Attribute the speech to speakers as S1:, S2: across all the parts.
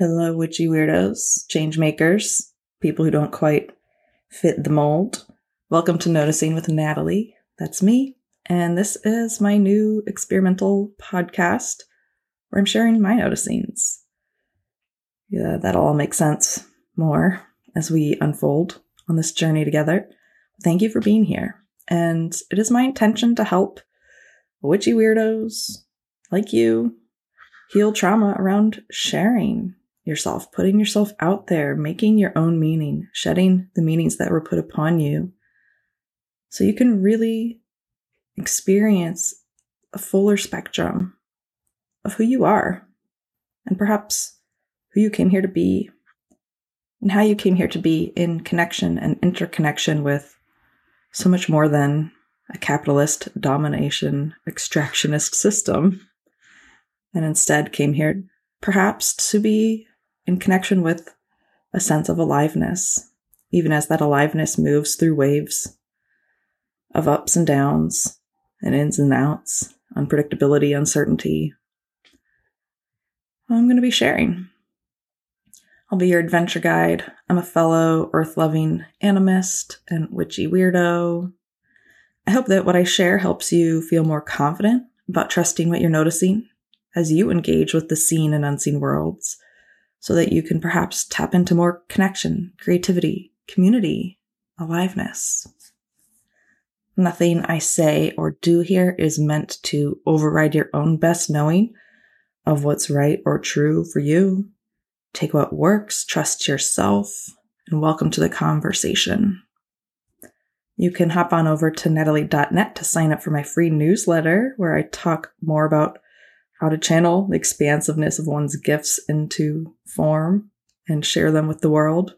S1: Hello, witchy weirdos, change makers, people who don't quite fit the mold. Welcome to Noticing with Natalie. That's me. And this is my new experimental podcast where I'm sharing my noticings. Yeah, that'll all make sense more as we unfold on this journey together. Thank you for being here. And it is my intention to help witchy weirdos like you heal trauma around sharing yourself, putting yourself out there, making your own meaning, shedding the meanings that were put upon you. So you can really experience a fuller spectrum of who you are and perhaps who you came here to be and how you came here to be in connection and interconnection with so much more than a capitalist domination extractionist system and instead came here perhaps to be in connection with a sense of aliveness, even as that aliveness moves through waves of ups and downs and ins and outs, unpredictability, uncertainty. I'm going to be sharing. I'll be your adventure guide. I'm a fellow earth loving animist and witchy weirdo. I hope that what I share helps you feel more confident about trusting what you're noticing as you engage with the seen and unseen worlds so that you can perhaps tap into more connection, creativity, community, aliveness. Nothing I say or do here is meant to override your own best knowing of what's right or true for you. Take what works, trust yourself, and welcome to the conversation. You can hop on over to natalie.net to sign up for my free newsletter where I talk more about how to channel the expansiveness of one's gifts into form and share them with the world.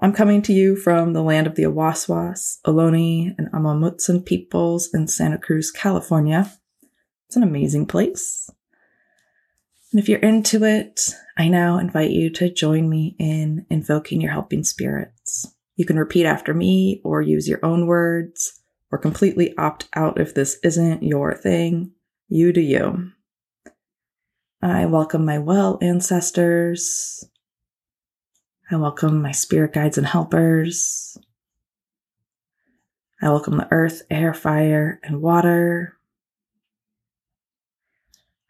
S1: I'm coming to you from the land of the Awaswas, Ohlone, and Amah Mutsun peoples in Santa Cruz, California. It's an amazing place. And if you're into it, I now invite you to join me in invoking your helping spirits. You can repeat after me or use your own words or completely opt out if this isn't your thing. You do you. I welcome my well ancestors. I welcome my spirit guides and helpers. I welcome the earth, air, fire, and water.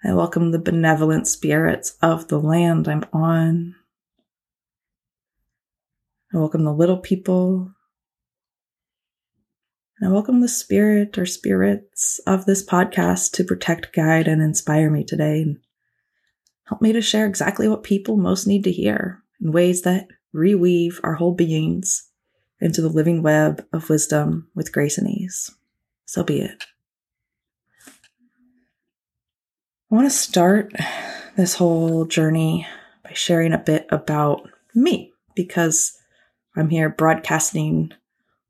S1: I welcome the benevolent spirits of the land I'm on. I welcome the little people. And I welcome the spirit or spirits of this podcast to protect, guide, and inspire me today Help me to share exactly what people most need to hear in ways that reweave our whole beings into the living web of wisdom with grace and ease. So be it. I want to start this whole journey by sharing a bit about me because I'm here broadcasting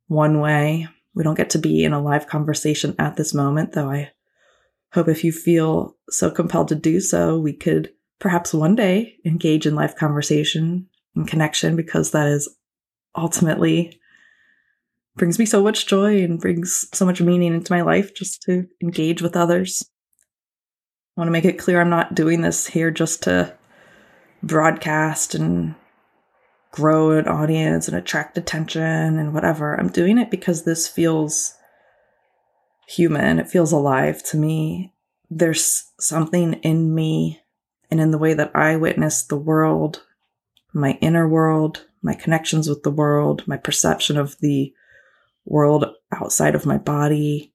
S1: one way. We don't get to be in a live conversation at this moment, though I hope if you feel so compelled to do so, we could perhaps one day engage in life conversation and connection because that is ultimately brings me so much joy and brings so much meaning into my life just to engage with others. I want to make it clear I'm not doing this here just to broadcast and grow an audience and attract attention and whatever. I'm doing it because this feels human. It feels alive to me. There's something in me and in the way that I witness the world, my inner world, my connections with the world, my perception of the world outside of my body,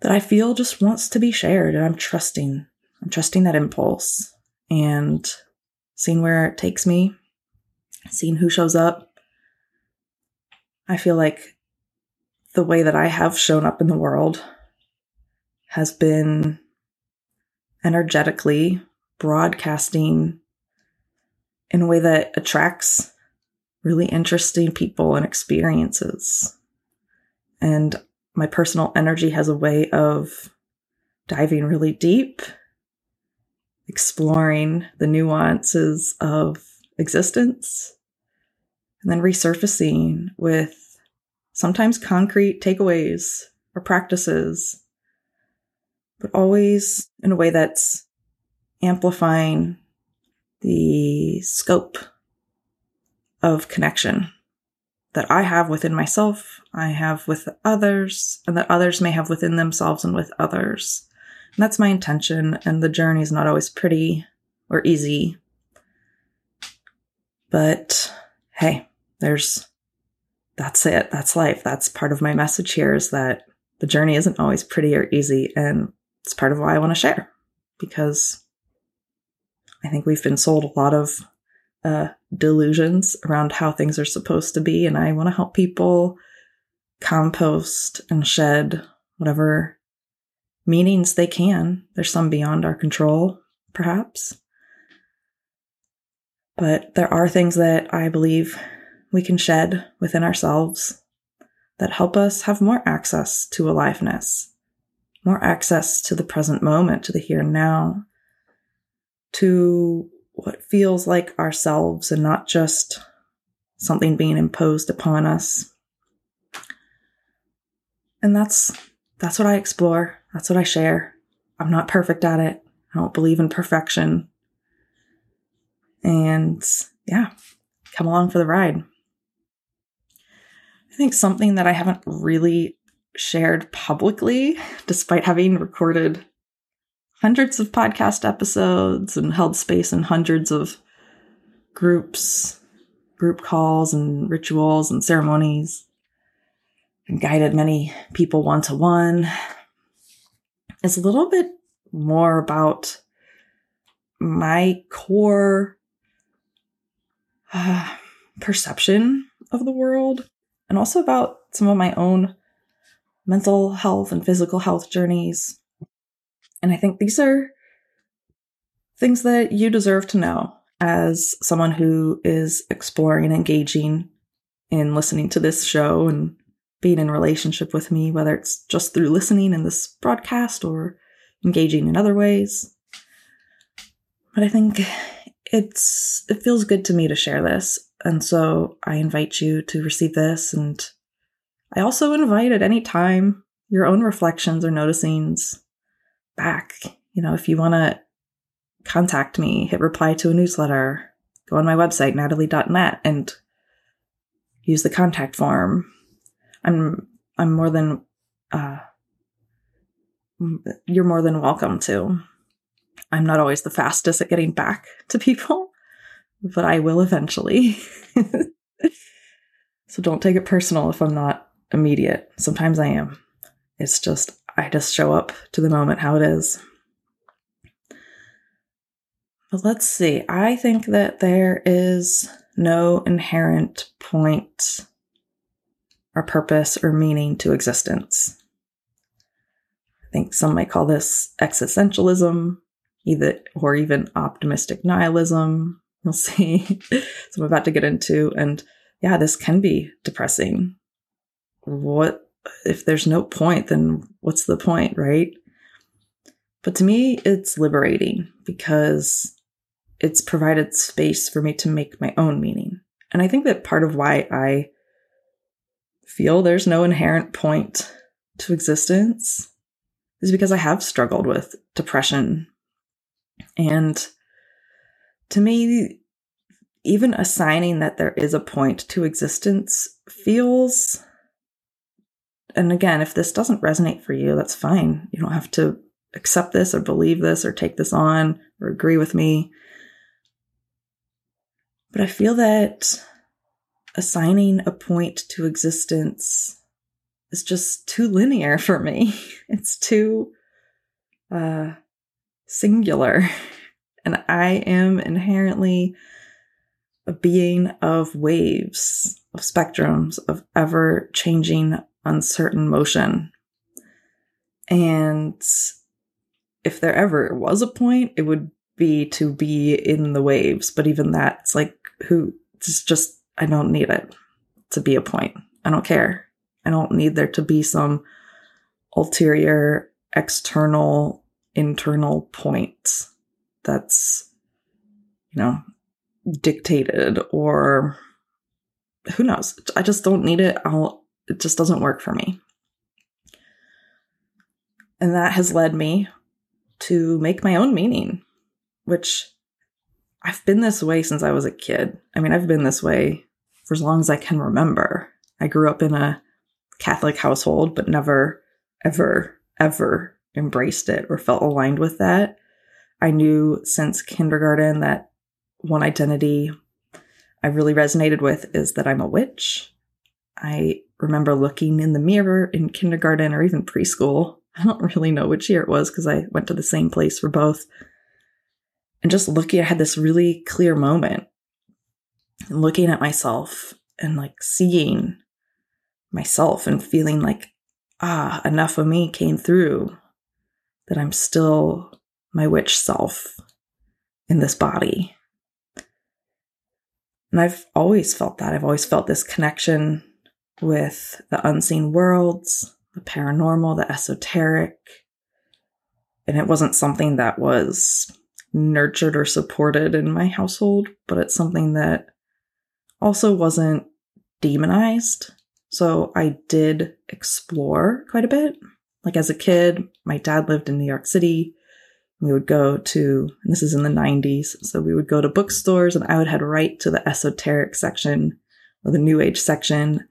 S1: that I feel just wants to be shared. And I'm trusting, I'm trusting that impulse and seeing where it takes me, seeing who shows up. I feel like the way that I have shown up in the world has been energetically broadcasting in a way that attracts really interesting people and experiences. And my personal energy has a way of diving really deep, exploring the nuances of existence, and then resurfacing with sometimes concrete takeaways or practices but always in a way that's amplifying the scope of connection that I have within myself, I have with others, and that others may have within themselves and with others. And that's my intention, and the journey is not always pretty or easy. But hey, there's that's it. That's life. That's part of my message here is that the journey isn't always pretty or easy. And it's part of why I want to share because I think we've been sold a lot of uh, delusions around how things are supposed to be. And I want to help people compost and shed whatever meanings they can. There's some beyond our control, perhaps. But there are things that I believe we can shed within ourselves that help us have more access to aliveness, more access to the present moment, to the here and now, to what feels like ourselves and not just something being imposed upon us. And that's that's what I explore. That's what I share. I'm not perfect at it. I don't believe in perfection. And yeah, come along for the ride. I think something that I haven't really shared publicly, despite having recorded hundreds of podcast episodes and held space in hundreds of groups, group calls, and rituals and ceremonies, and guided many people one to one, is a little bit more about my core uh, perception of the world and also about some of my own mental health and physical health journeys. And I think these are things that you deserve to know as someone who is exploring and engaging in listening to this show and being in relationship with me, whether it's just through listening in this broadcast or engaging in other ways. But I think it's it feels good to me to share this and so I invite you to receive this. And I also invite at any time your own reflections or noticings back. You know, if you want to contact me, hit reply to a newsletter, go on my website, natalie.net, and use the contact form. I'm I'm more than uh, you're more than welcome to. I'm not always the fastest at getting back to people, but I will eventually. so don't take it personal if I'm not immediate. Sometimes I am. It's just, I just show up to the moment how it is. But let's see. I think that there is no inherent point or purpose or meaning to existence. I think some might call this existentialism, either or even optimistic nihilism, You'll see. so I'm about to get into. And yeah, this can be depressing. What if there's no point, then what's the point, right? But to me, it's liberating because it's provided space for me to make my own meaning. And I think that part of why I feel there's no inherent point to existence is because I have struggled with depression and to me, even assigning that there is a point to existence feels. And again, if this doesn't resonate for you, that's fine. You don't have to accept this or believe this or take this on or agree with me. But I feel that assigning a point to existence is just too linear for me. It's too uh, singular. And I am inherently a being of waves, of spectrums, of ever changing, uncertain motion. And if there ever was a point, it would be to be in the waves. But even that, it's like, who, it's just, I don't need it to be a point. I don't care. I don't need there to be some ulterior, external, internal point that's, you know, dictated or who knows? I just don't need it. I'll, it just doesn't work for me. And that has led me to make my own meaning, which I've been this way since I was a kid. I mean, I've been this way for as long as I can remember. I grew up in a Catholic household, but never, ever, ever embraced it or felt aligned with that. I knew since kindergarten that one identity I really resonated with is that I'm a witch. I remember looking in the mirror in kindergarten or even preschool. I don't really know which year it was because I went to the same place for both. And just looking, I had this really clear moment looking at myself and like seeing myself and feeling like, ah, enough of me came through that I'm still my witch self in this body. And I've always felt that. I've always felt this connection with the unseen worlds, the paranormal, the esoteric. And it wasn't something that was nurtured or supported in my household, but it's something that also wasn't demonized. So I did explore quite a bit. Like as a kid, my dad lived in New York City. We would go to, and this is in the 90s, so we would go to bookstores and I would head right to the esoteric section or the new age section.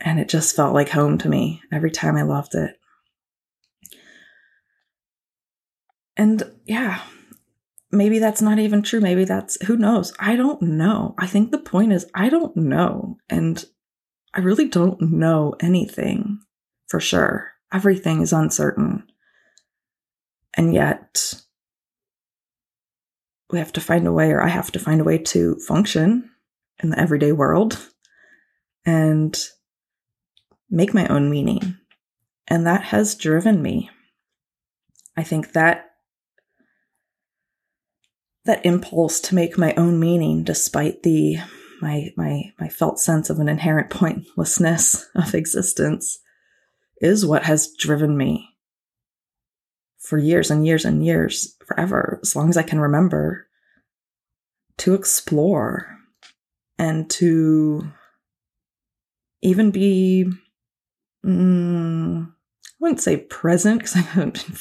S1: And it just felt like home to me every time I loved it. And yeah, maybe that's not even true. Maybe that's, who knows? I don't know. I think the point is, I don't know. And I really don't know anything for sure. Everything is uncertain. And yet, we have to find a way, or I have to find a way to function in the everyday world and make my own meaning. And that has driven me. I think that that impulse to make my own meaning despite the my my my felt sense of an inherent pointlessness of existence is what has driven me for years and years and years forever as long as i can remember to explore and to even be mm, I wouldn't say present because I haven't been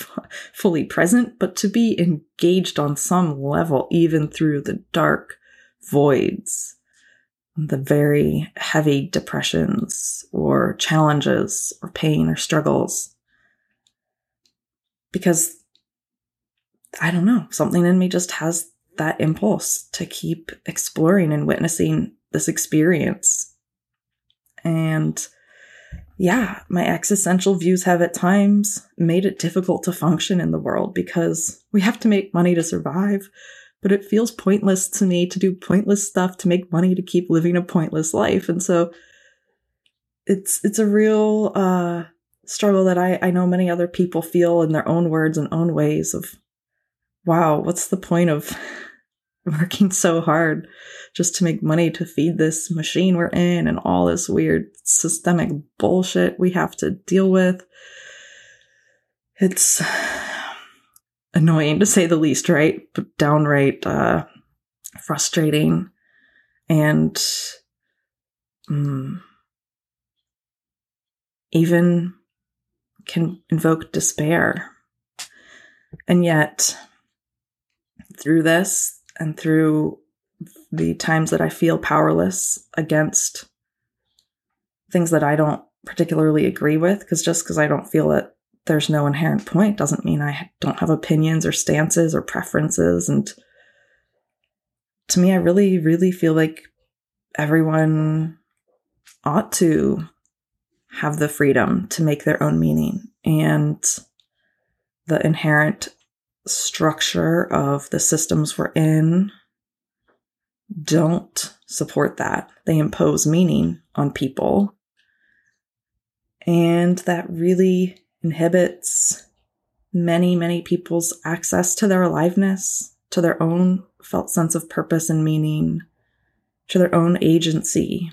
S1: fully present, but to be engaged on some level, even through the dark voids, the very heavy depressions or challenges or pain or struggles. Because I don't know, something in me just has that impulse to keep exploring and witnessing this experience. And yeah, my existential views have at times made it difficult to function in the world because we have to make money to survive. But it feels pointless to me to do pointless stuff to make money to keep living a pointless life. And so it's it's a real uh, struggle that I, I know many other people feel in their own words and own ways of wow, what's the point of working so hard just to make money to feed this machine we're in and all this weird systemic bullshit we have to deal with. It's annoying to say the least, right? But downright uh, frustrating and um, even can invoke despair. And yet, through this, and through the times that I feel powerless against things that I don't particularly agree with, because just because I don't feel that there's no inherent point doesn't mean I don't have opinions or stances or preferences. And to me, I really, really feel like everyone ought to have the freedom to make their own meaning and the inherent structure of the systems we're in don't support that. They impose meaning on people. And that really inhibits many, many people's access to their aliveness, to their own felt sense of purpose and meaning, to their own agency.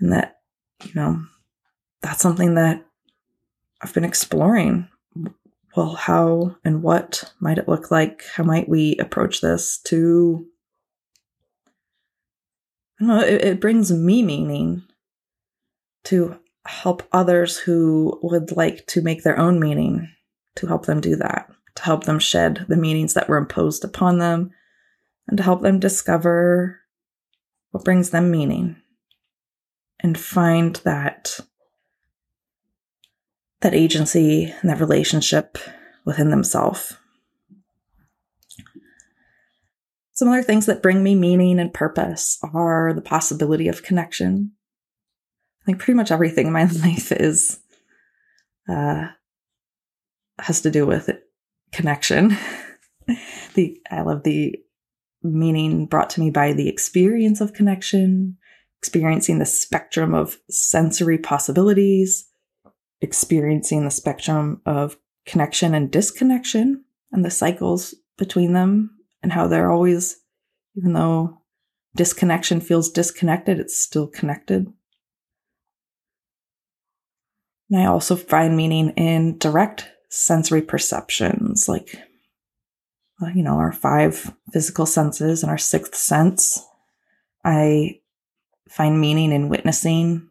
S1: And that, you know, that's something that I've been exploring well, how and what might it look like? How might we approach this to? I don't know, it, it brings me meaning to help others who would like to make their own meaning, to help them do that, to help them shed the meanings that were imposed upon them, and to help them discover what brings them meaning and find that that agency and that relationship within themselves. Some other things that bring me meaning and purpose are the possibility of connection. I think pretty much everything in my life is uh, has to do with connection. the I love the meaning brought to me by the experience of connection, experiencing the spectrum of sensory possibilities, experiencing the spectrum of connection and disconnection and the cycles between them and how they're always, even though disconnection feels disconnected, it's still connected. And I also find meaning in direct sensory perceptions, like, uh, you know, our five physical senses and our sixth sense. I find meaning in witnessing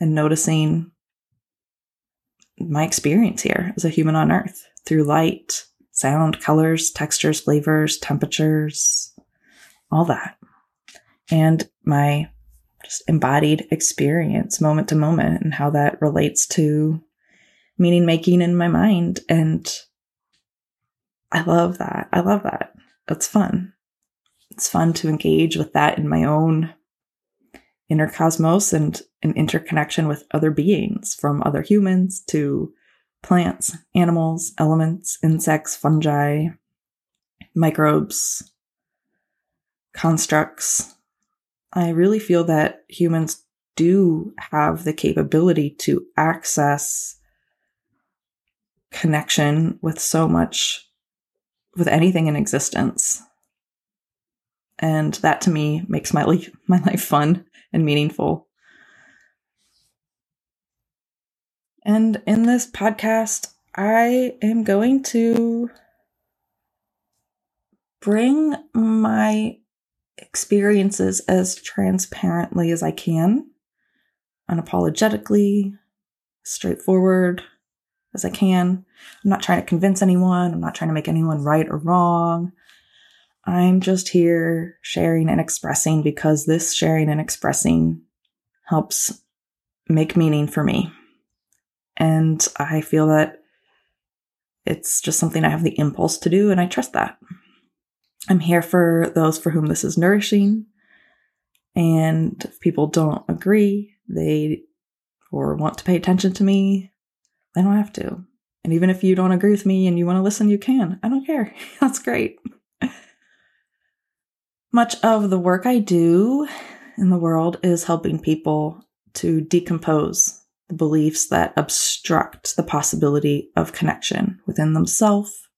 S1: and noticing my experience here as a human on earth through light, sound, colors, textures, flavors, temperatures, all that. And my just embodied experience moment to moment and how that relates to meaning making in my mind. And I love that. I love that. It's fun. It's fun to engage with that in my own inner cosmos and an interconnection with other beings from other humans to plants, animals, elements, insects, fungi, microbes, constructs. I really feel that humans do have the capability to access connection with so much, with anything in existence. And that to me makes my life, my life fun and meaningful. And in this podcast, I am going to bring my experiences as transparently as I can, unapologetically, straightforward as I can. I'm not trying to convince anyone, I'm not trying to make anyone right or wrong. I'm just here sharing and expressing because this sharing and expressing helps make meaning for me. And I feel that it's just something I have the impulse to do, and I trust that. I'm here for those for whom this is nourishing. And if people don't agree, they or want to pay attention to me, they don't have to. And even if you don't agree with me and you want to listen, you can. I don't care. That's great. Much of the work I do in the world is helping people to decompose the beliefs that obstruct the possibility of connection within themselves,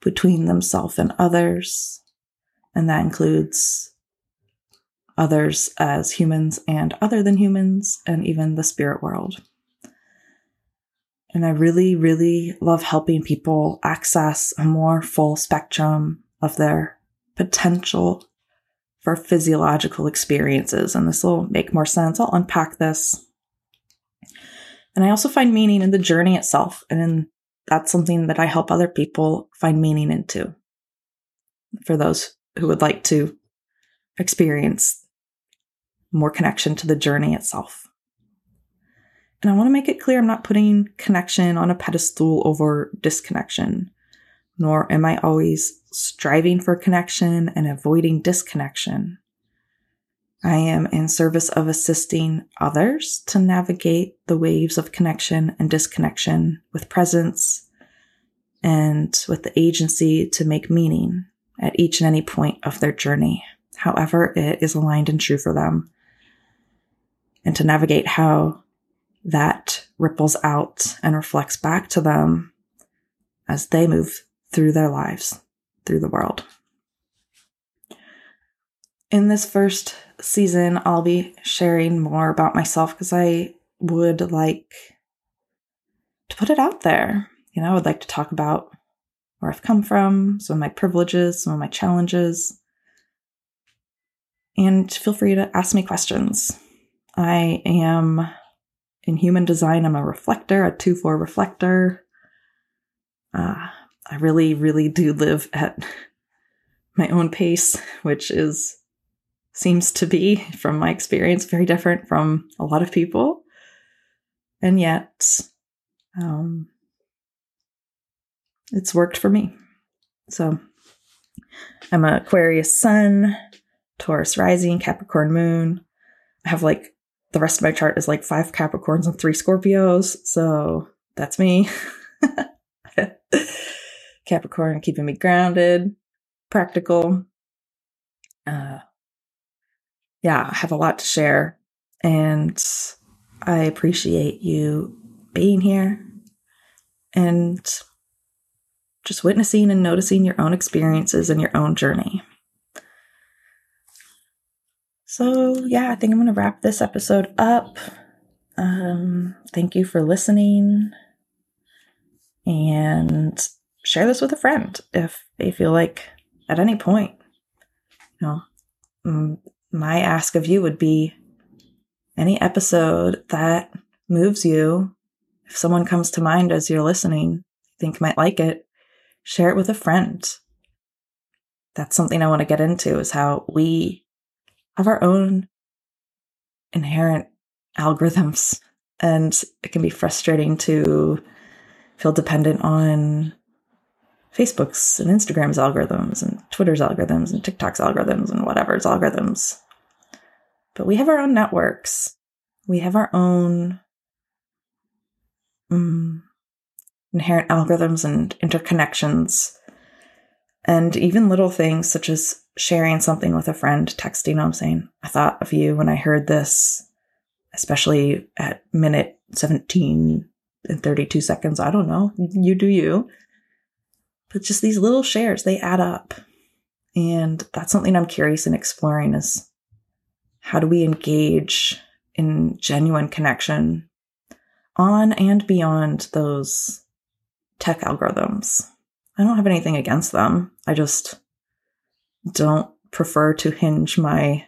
S1: between themselves and others. And that includes others as humans and other than humans, and even the spirit world. And I really, really love helping people access a more full spectrum of their potential for physiological experiences. And this will make more sense. I'll unpack this. And I also find meaning in the journey itself. And in, that's something that I help other people find meaning into for those who would like to experience more connection to the journey itself. And I want to make it clear I'm not putting connection on a pedestal over disconnection nor am I always striving for connection and avoiding disconnection. I am in service of assisting others to navigate the waves of connection and disconnection with presence and with the agency to make meaning at each and any point of their journey, however it is aligned and true for them, and to navigate how that ripples out and reflects back to them as they move through their lives, through the world. In this first season, I'll be sharing more about myself because I would like to put it out there. You know, I would like to talk about where I've come from, some of my privileges, some of my challenges. And feel free to ask me questions. I am in human design, I'm a reflector, a 2 4 reflector. Uh, I really, really do live at my own pace, which is seems to be, from my experience, very different from a lot of people. And yet, um, it's worked for me. So I'm a Aquarius sun, Taurus rising, Capricorn moon. I have like the rest of my chart is like five Capricorns and three Scorpios. So that's me. Capricorn keeping me grounded, practical. Uh, yeah, I have a lot to share. And I appreciate you being here and just witnessing and noticing your own experiences and your own journey. So, yeah, I think I'm going to wrap this episode up. Um, thank you for listening and share this with a friend if they feel like at any point, you know, my ask of you would be any episode that moves you, if someone comes to mind as you're listening, think might like it, share it with a friend. That's something I want to get into is how we have our own inherent algorithms. And it can be frustrating to feel dependent on Facebook's and Instagram's algorithms and Twitter's algorithms and TikTok's algorithms and whatever's algorithms. But we have our own networks. We have our own um, inherent algorithms and interconnections. And even little things such as sharing something with a friend, texting them saying, I thought of you when I heard this, especially at minute 17 and 32 seconds. I don't know. You do you. But just these little shares, they add up. And that's something I'm curious in exploring is how do we engage in genuine connection on and beyond those tech algorithms? I don't have anything against them. I just don't prefer to hinge my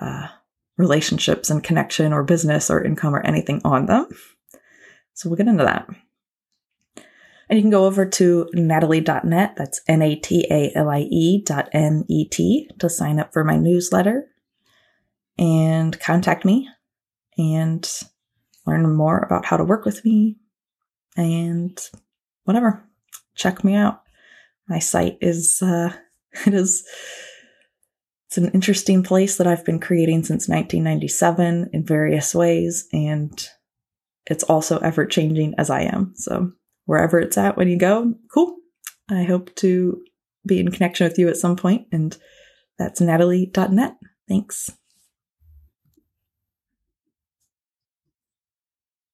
S1: uh, relationships and connection or business or income or anything on them. So we'll get into that. And you can go over to natalie.net, that's N A T A L I E dot N E T, to sign up for my newsletter and contact me and learn more about how to work with me and whatever. Check me out. My site is, uh, it is, it's an interesting place that I've been creating since 1997 in various ways. And it's also ever changing as I am. So wherever it's at when you go. Cool. I hope to be in connection with you at some point, and that's natalie.net. Thanks.